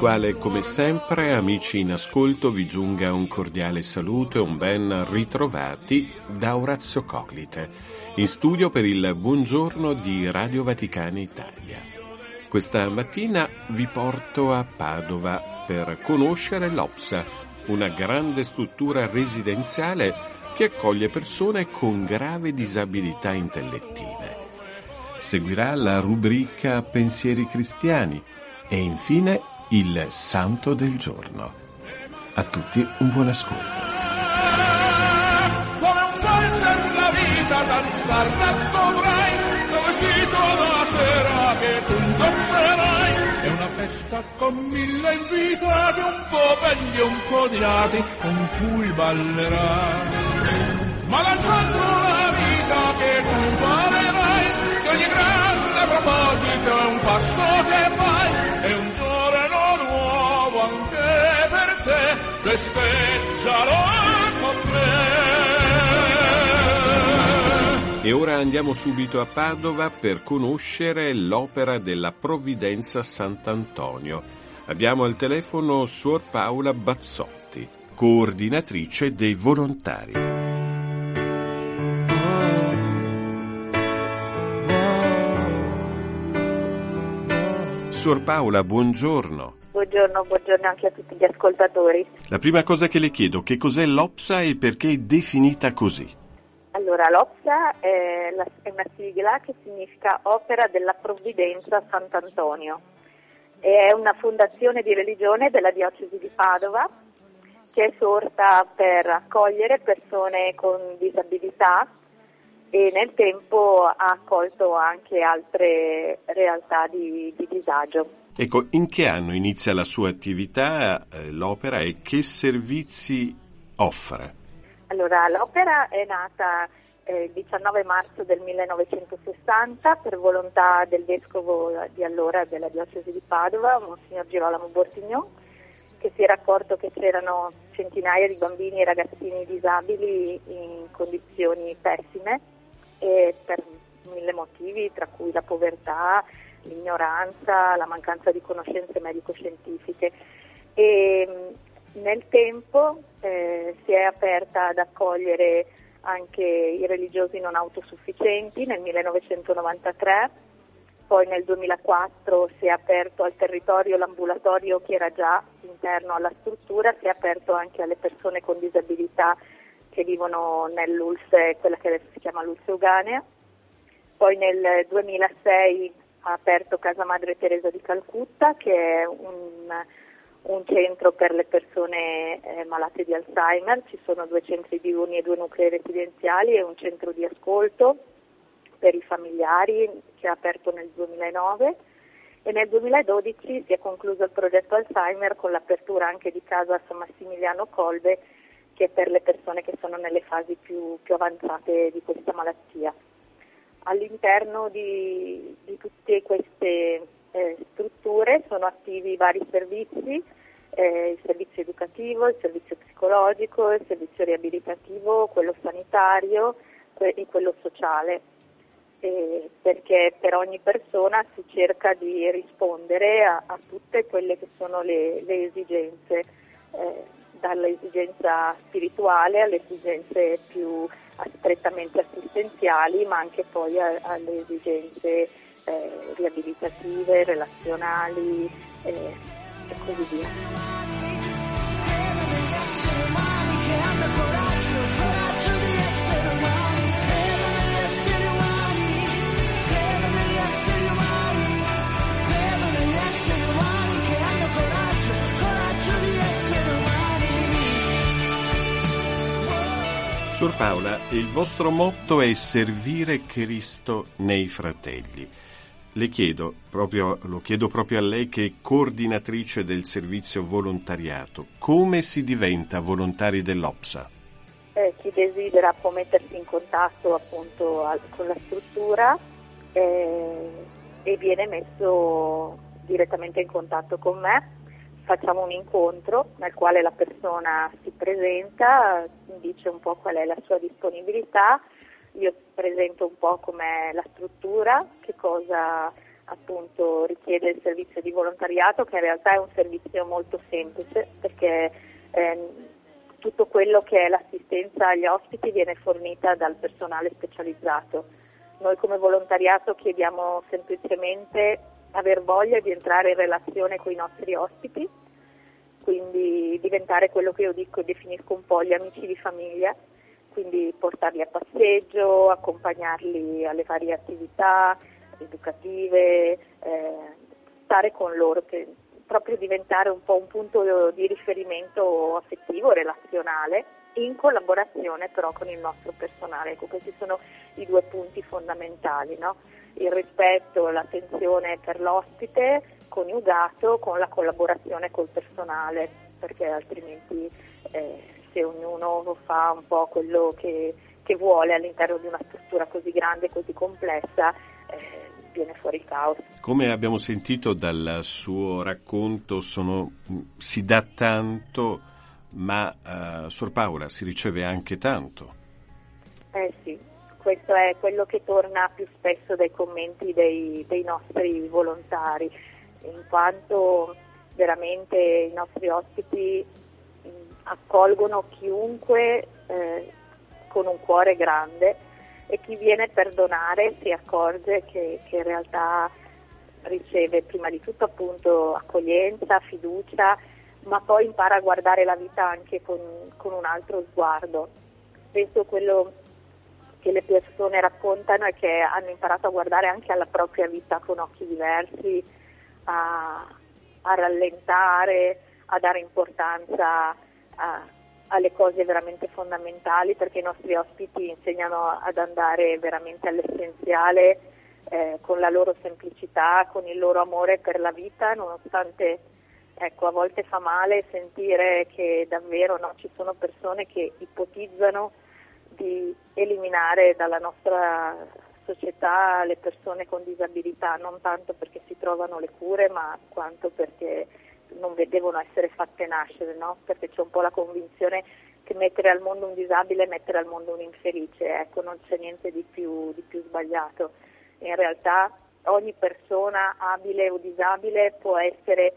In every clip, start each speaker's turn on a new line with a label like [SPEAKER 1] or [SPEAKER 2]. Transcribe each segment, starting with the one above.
[SPEAKER 1] Puntuale come sempre, amici in ascolto, vi giunga un cordiale saluto e un ben ritrovati da Orazio Coglite, in studio per il buongiorno di Radio Vaticana Italia. Questa mattina vi porto a Padova per conoscere l'OPSA, una grande struttura residenziale che accoglie persone con grave disabilità intellettive. Seguirà la rubrica Pensieri cristiani e infine il santo del giorno. A tutti un buon ascolto.
[SPEAKER 2] Come un valzer la vita danzar dovrai, vestito da sera che tu indosserai. È una festa con mille invitati, un po' belli un po' odiati, con cui ballerai. Ma lanciando la vita che tu farerai, che ogni grande proposito è un passo che fai, festeggialo con me.
[SPEAKER 1] E ora andiamo subito a Padova per conoscere l'opera della Provvidenza Sant'Antonio. Abbiamo al telefono Suor Paola Bazzotti, coordinatrice dei volontari. Suor Paola, buongiorno.
[SPEAKER 3] Buongiorno, buongiorno anche a tutti gli ascoltatori.
[SPEAKER 1] La prima cosa che le chiedo, che cos'è l'OPSA e perché è definita così?
[SPEAKER 3] Allora, l'OPSA è, la- è una sigla che significa Opera della Provvidenza Sant'Antonio. È una fondazione di religione della diocesi di Padova che è sorta per accogliere persone con disabilità e nel tempo ha accolto anche altre realtà di, di disagio.
[SPEAKER 1] Ecco, in che anno inizia la sua attività, eh, l'opera, e che servizi offre?
[SPEAKER 3] Allora, l'opera è nata eh, il 19 marzo del 1960 per volontà del vescovo di allora della diocesi di Padova, Monsignor Girolamo Bortignon, che si era accorto che c'erano centinaia di bambini e ragazzini disabili in condizioni pessime e per mille motivi, tra cui la povertà, l'ignoranza, la mancanza di conoscenze medico-scientifiche. E nel tempo eh, si è aperta ad accogliere anche i religiosi non autosufficienti nel 1993, poi nel 2004 si è aperto al territorio l'ambulatorio che era già interno alla struttura, si è aperto anche alle persone con disabilità che vivono nell'ULSE, quella che adesso si chiama l'ULSE Uganea. Poi nel 2006 ha aperto Casa Madre Teresa di Calcutta, che è un, un centro per le persone eh, malate di Alzheimer. Ci sono due centri diurni e due nuclei residenziali e un centro di ascolto per i familiari che ha aperto nel 2009 e nel 2012 si è concluso il progetto Alzheimer con l'apertura anche di casa San Massimiliano Colbe che è per le persone che sono nelle fasi più, più avanzate di questa malattia. All'interno di, di tutte queste eh, strutture sono attivi vari servizi, eh, il servizio educativo, il servizio psicologico, il servizio riabilitativo, quello sanitario que- e quello sociale, eh, perché per ogni persona si cerca di rispondere a, a tutte quelle che sono le, le esigenze, eh, dall'esigenza spirituale alle esigenze più strettamente assistenziali, ma anche poi alle esigenze eh, riabilitative, relazionali eh, e così via.
[SPEAKER 1] Suor Paola, il vostro motto è servire Cristo nei fratelli. Le chiedo, proprio, lo chiedo proprio a lei che è coordinatrice del servizio volontariato, come si diventa volontari dell'OPSA?
[SPEAKER 3] Eh, chi desidera può mettersi in contatto appunto al, con la struttura eh, e viene messo direttamente in contatto con me facciamo un incontro nel quale la persona si presenta, dice un po' qual è la sua disponibilità, io presento un po' com'è la struttura, che cosa appunto richiede il servizio di volontariato, che in realtà è un servizio molto semplice perché eh, tutto quello che è l'assistenza agli ospiti viene fornita dal personale specializzato. Noi come volontariato chiediamo semplicemente aver voglia di entrare in relazione con i nostri ospiti, quindi diventare quello che io dico definisco un po' gli amici di famiglia, quindi portarli a passeggio, accompagnarli alle varie attività educative, eh, stare con loro, proprio diventare un po' un punto di riferimento affettivo, relazionale, in collaborazione però con il nostro personale. Ecco, questi sono i due punti fondamentali. No? Il rispetto l'attenzione per l'ospite coniugato con la collaborazione col personale, perché altrimenti eh, se ognuno fa un po' quello che, che, vuole all'interno di una struttura così grande e così complessa, eh, viene fuori il caos.
[SPEAKER 1] Come abbiamo sentito dal suo racconto, sono, si dà tanto, ma uh, Sor Paola si riceve anche tanto.
[SPEAKER 3] Eh sì, questo è quello che torna più spesso dai commenti dei, dei nostri volontari, in quanto veramente i nostri ospiti accolgono chiunque eh, con un cuore grande e chi viene per donare si accorge che, che in realtà riceve prima di tutto appunto accoglienza, fiducia, ma poi impara a guardare la vita anche con, con un altro sguardo. Penso quello che le persone raccontano è che hanno imparato a guardare anche alla propria vita con occhi diversi, a, a rallentare, a dare importanza a, alle cose veramente fondamentali perché i nostri ospiti insegnano ad andare veramente all'essenziale eh, con la loro semplicità, con il loro amore per la vita, nonostante ecco, a volte fa male sentire che davvero no, ci sono persone che ipotizzano di eliminare dalla nostra società le persone con disabilità, non tanto perché si trovano le cure, ma quanto perché non devono essere fatte nascere, no? perché c'è un po' la convinzione che mettere al mondo un disabile è mettere al mondo un infelice, ecco, non c'è niente di più, di più sbagliato. In realtà ogni persona abile o disabile può essere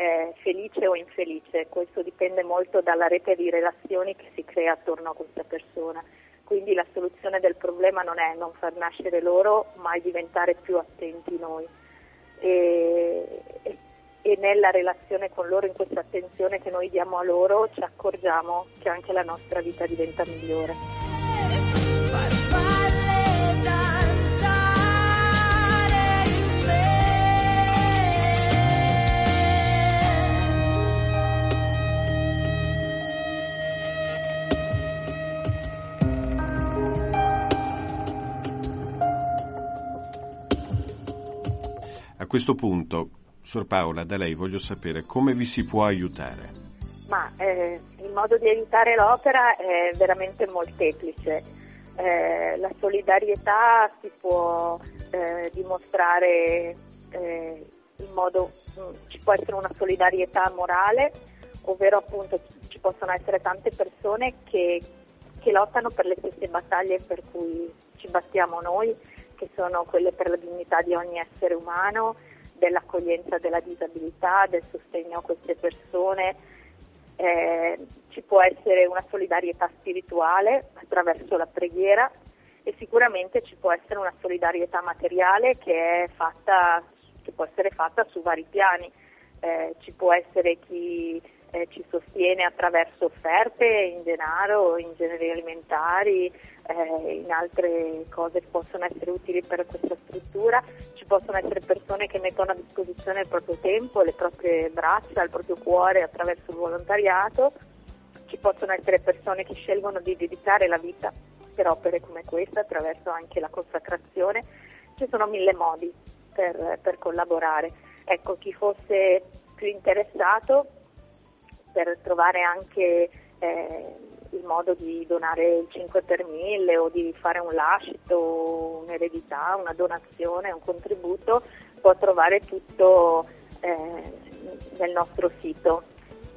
[SPEAKER 3] eh, felice o infelice, questo dipende molto dalla rete di relazioni che si crea attorno a questa persona. Quindi la soluzione del problema non è non far nascere loro, ma diventare più attenti noi. E, e, e nella relazione con loro, in questa attenzione che noi diamo a loro, ci accorgiamo che anche la nostra vita diventa migliore.
[SPEAKER 1] Questo punto, Sor Paola, da lei voglio sapere come vi si può aiutare.
[SPEAKER 3] Ma eh, il modo di aiutare l'opera è veramente molteplice. Eh, la solidarietà si può eh, dimostrare eh, in modo, mm, ci può essere una solidarietà morale, ovvero appunto ci possono essere tante persone che, che lottano per le stesse battaglie per cui ci battiamo noi che sono quelle per la dignità di ogni essere umano, dell'accoglienza della disabilità, del sostegno a queste persone. Eh, ci può essere una solidarietà spirituale attraverso la preghiera e sicuramente ci può essere una solidarietà materiale che, fatta, che può essere fatta su vari piani. Eh, ci può essere chi eh, ci sostiene attraverso offerte in denaro, in generi alimentari, eh, in altre cose che possono essere utili per questa struttura. Ci possono essere persone che mettono a disposizione il proprio tempo, le proprie braccia, il proprio cuore attraverso il volontariato. Ci possono essere persone che scelgono di dedicare la vita per opere come questa, attraverso anche la consacrazione. Ci sono mille modi per, per collaborare. Ecco, chi fosse più interessato per trovare anche eh, il modo di donare il 5 per 1000 o di fare un lascito, un'eredità, una donazione, un contributo, può trovare tutto eh, nel nostro sito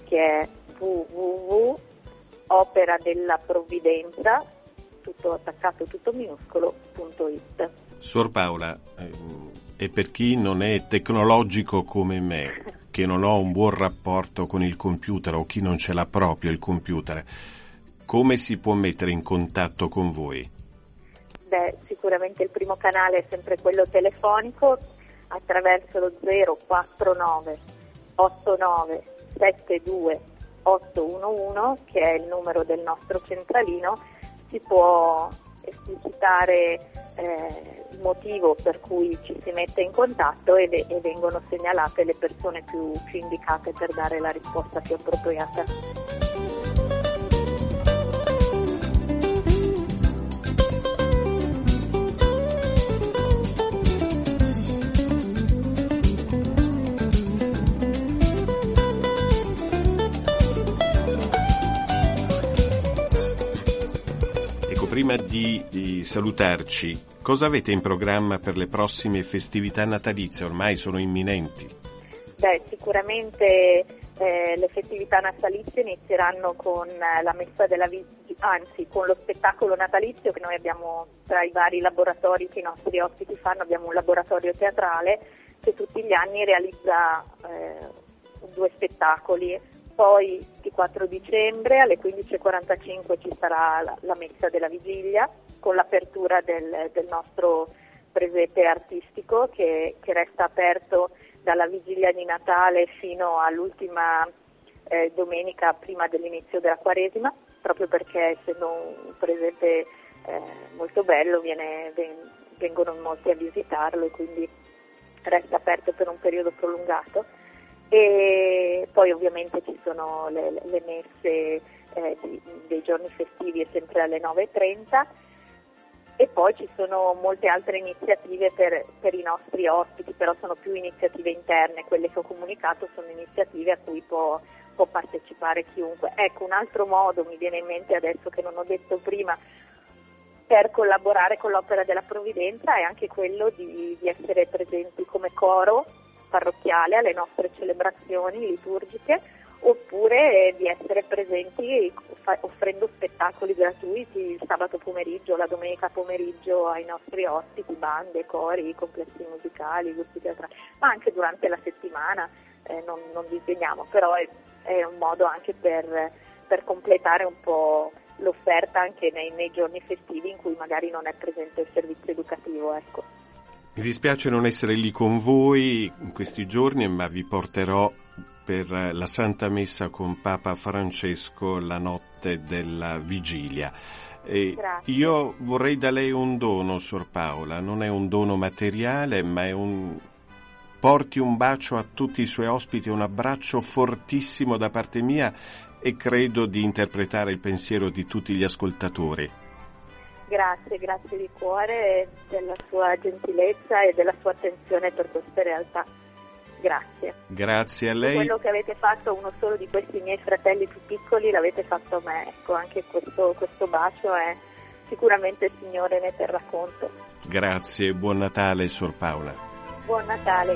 [SPEAKER 3] che è www.operadellaprovvidenza tutto attaccato, tutto minuscolo.it.
[SPEAKER 1] Suor Paola, eh, e per chi non è tecnologico come me, che non ho un buon rapporto con il computer o chi non ce l'ha proprio il computer, come si può mettere in contatto con voi?
[SPEAKER 3] Beh, sicuramente il primo canale è sempre quello telefonico attraverso lo 049 89 72 811 che è il numero del nostro centralino si può esplicitare eh, il motivo per cui ci si mette in contatto e, e vengono segnalate le persone più, più indicate per dare la risposta più appropriata.
[SPEAKER 1] Prima di, di, salutarci, cosa avete in programma per le prossime festività natalizie? Ormai sono imminenti.
[SPEAKER 3] Beh, sicuramente eh, le festività natalizie inizieranno con eh, la messa della vigilia, anzi con lo spettacolo natalizio che noi abbiamo tra i vari laboratori che i nostri ospiti fanno, abbiamo un laboratorio teatrale che tutti gli anni realizza eh, due spettacoli poi il 4 dicembre alle 15.45 ci sarà la, la, messa della vigilia con l'apertura del, del nostro presepe artistico che, che, resta aperto dalla vigilia di Natale fino all'ultima eh, domenica prima dell'inizio della Quaresima, proprio perché essendo un presepe eh, molto bello viene, ven, vengono molti a visitarlo e quindi resta aperto per un periodo prolungato e poi ovviamente ci sono le, le messe eh, di, dei giorni festivi sempre alle 9.30 e poi ci sono molte altre iniziative per, per, i nostri ospiti, però sono più iniziative interne, quelle che ho comunicato sono iniziative a cui può, può partecipare chiunque. Ecco, un altro modo mi viene in mente adesso che non ho detto prima per collaborare con l'Opera della Provvidenza è anche quello di, di essere presenti come coro parrocchiale alle nostre celebrazioni liturgiche oppure di essere presenti offrendo spettacoli gratuiti il sabato pomeriggio, la domenica pomeriggio ai nostri ospiti, bande, cori, complessi musicali, gruppi teatrali, ma anche durante la settimana eh, non, non, disegniamo, però è, è, un modo anche per, per, completare un po' l'offerta anche nei, nei, giorni festivi in cui magari non è presente il servizio educativo. Ecco.
[SPEAKER 1] Mi dispiace non essere lì con voi in questi giorni, ma vi porterò per la Santa Messa con Papa Francesco la notte della vigilia. E io vorrei da lei un dono, Sor Paola, non è un dono materiale, ma è un... Porti un bacio a tutti i suoi ospiti, un abbraccio fortissimo da parte mia e credo di interpretare il pensiero di tutti gli ascoltatori.
[SPEAKER 3] Grazie, grazie di cuore della sua gentilezza e della sua attenzione per queste realtà. Grazie.
[SPEAKER 1] Grazie a lei.
[SPEAKER 3] Quello che avete fatto uno solo di questi miei fratelli più piccoli l'avete fatto a me. Ecco, anche questo, questo bacio è sicuramente il Signore ne terrà conto.
[SPEAKER 1] Grazie, buon Natale, Sor Paola.
[SPEAKER 3] Buon Natale.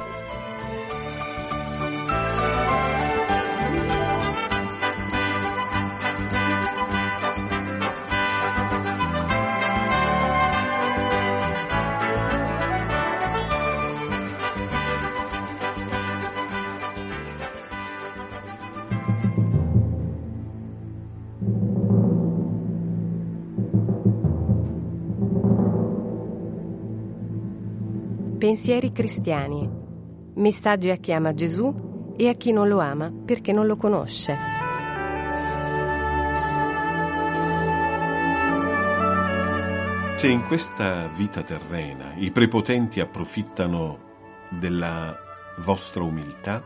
[SPEAKER 4] Pensieri cristiani. Messaggi a chi ama Gesù e a chi non lo ama perché non lo conosce.
[SPEAKER 1] Se in questa vita terrena i prepotenti approfittano della vostra umiltà,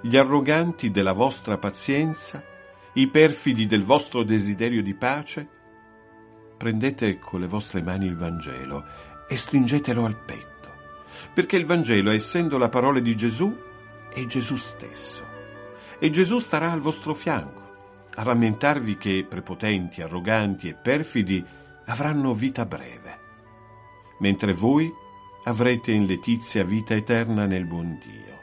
[SPEAKER 1] gli arroganti della vostra pazienza, i perfidi del vostro desiderio di pace, prendete con le vostre mani il Vangelo e stringetelo al petto, perché il Vangelo, essendo la parola di Gesù, è Gesù stesso. E Gesù starà al vostro fianco, a rammentarvi che prepotenti, arroganti e perfidi avranno vita breve, mentre voi avrete in letizia vita eterna nel buon Dio.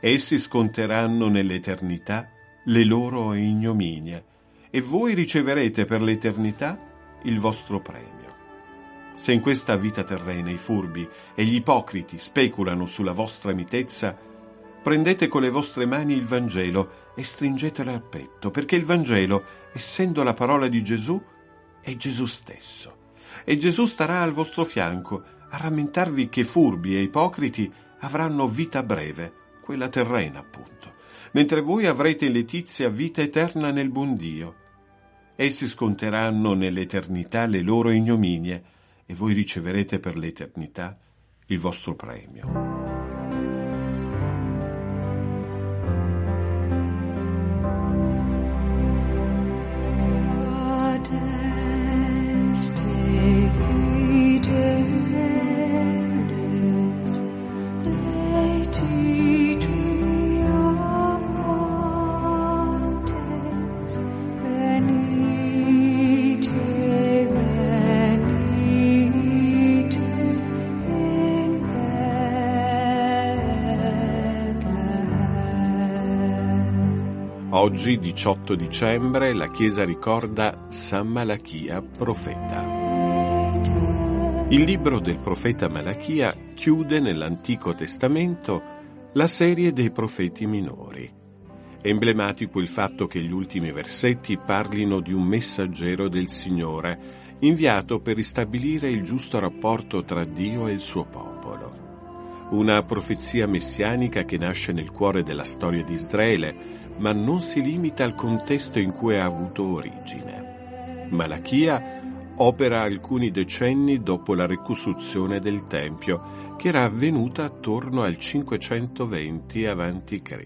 [SPEAKER 1] Essi sconteranno nell'eternità le loro ignominie e voi riceverete per l'eternità il vostro premio. Se in questa vita terrena i furbi e gli ipocriti speculano sulla vostra mitezza, prendete con le vostre mani il Vangelo e stringetelo al petto, perché il Vangelo, essendo la parola di Gesù, è Gesù stesso. E Gesù starà al vostro fianco a rammentarvi che furbi e ipocriti avranno vita breve, quella terrena appunto, mentre voi avrete in letizia vita eterna nel buon Dio. Essi sconteranno nell'eternità le loro ignominie e voi riceverete per l'eternità il vostro premio. Oggi, 18 dicembre, la Chiesa ricorda San Malachia, profeta. Il libro del profeta Malachia chiude nell'Antico Testamento la serie dei profeti minori. Emblematico il fatto che gli ultimi versetti parlino di un messaggero del Signore, inviato per ristabilire il giusto rapporto tra Dio e il suo popolo. Una profezia messianica che nasce nel cuore della storia di Israele, ma non si limita al contesto in cui ha avuto origine. Malachia opera alcuni decenni dopo la ricostruzione del Tempio, che era avvenuta attorno al 520 a.C.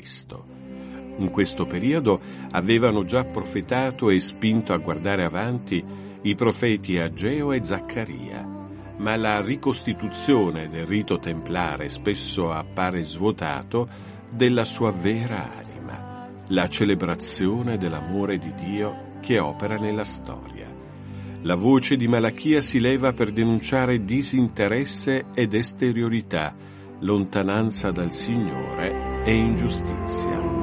[SPEAKER 1] In questo periodo avevano già profetato e spinto a guardare avanti i profeti Ageo e Zaccaria, ma la ricostituzione del rito templare spesso appare svuotato della sua vera anima la celebrazione dell'amore di Dio che opera nella storia. La voce di Malachia si leva per denunciare disinteresse ed esteriorità, lontananza dal Signore e ingiustizia.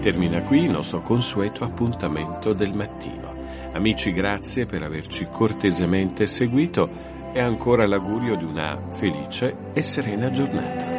[SPEAKER 1] Termina qui il nostro consueto appuntamento del mattino. Amici, grazie per averci cortesemente seguito e ancora l'augurio di una felice e serena giornata.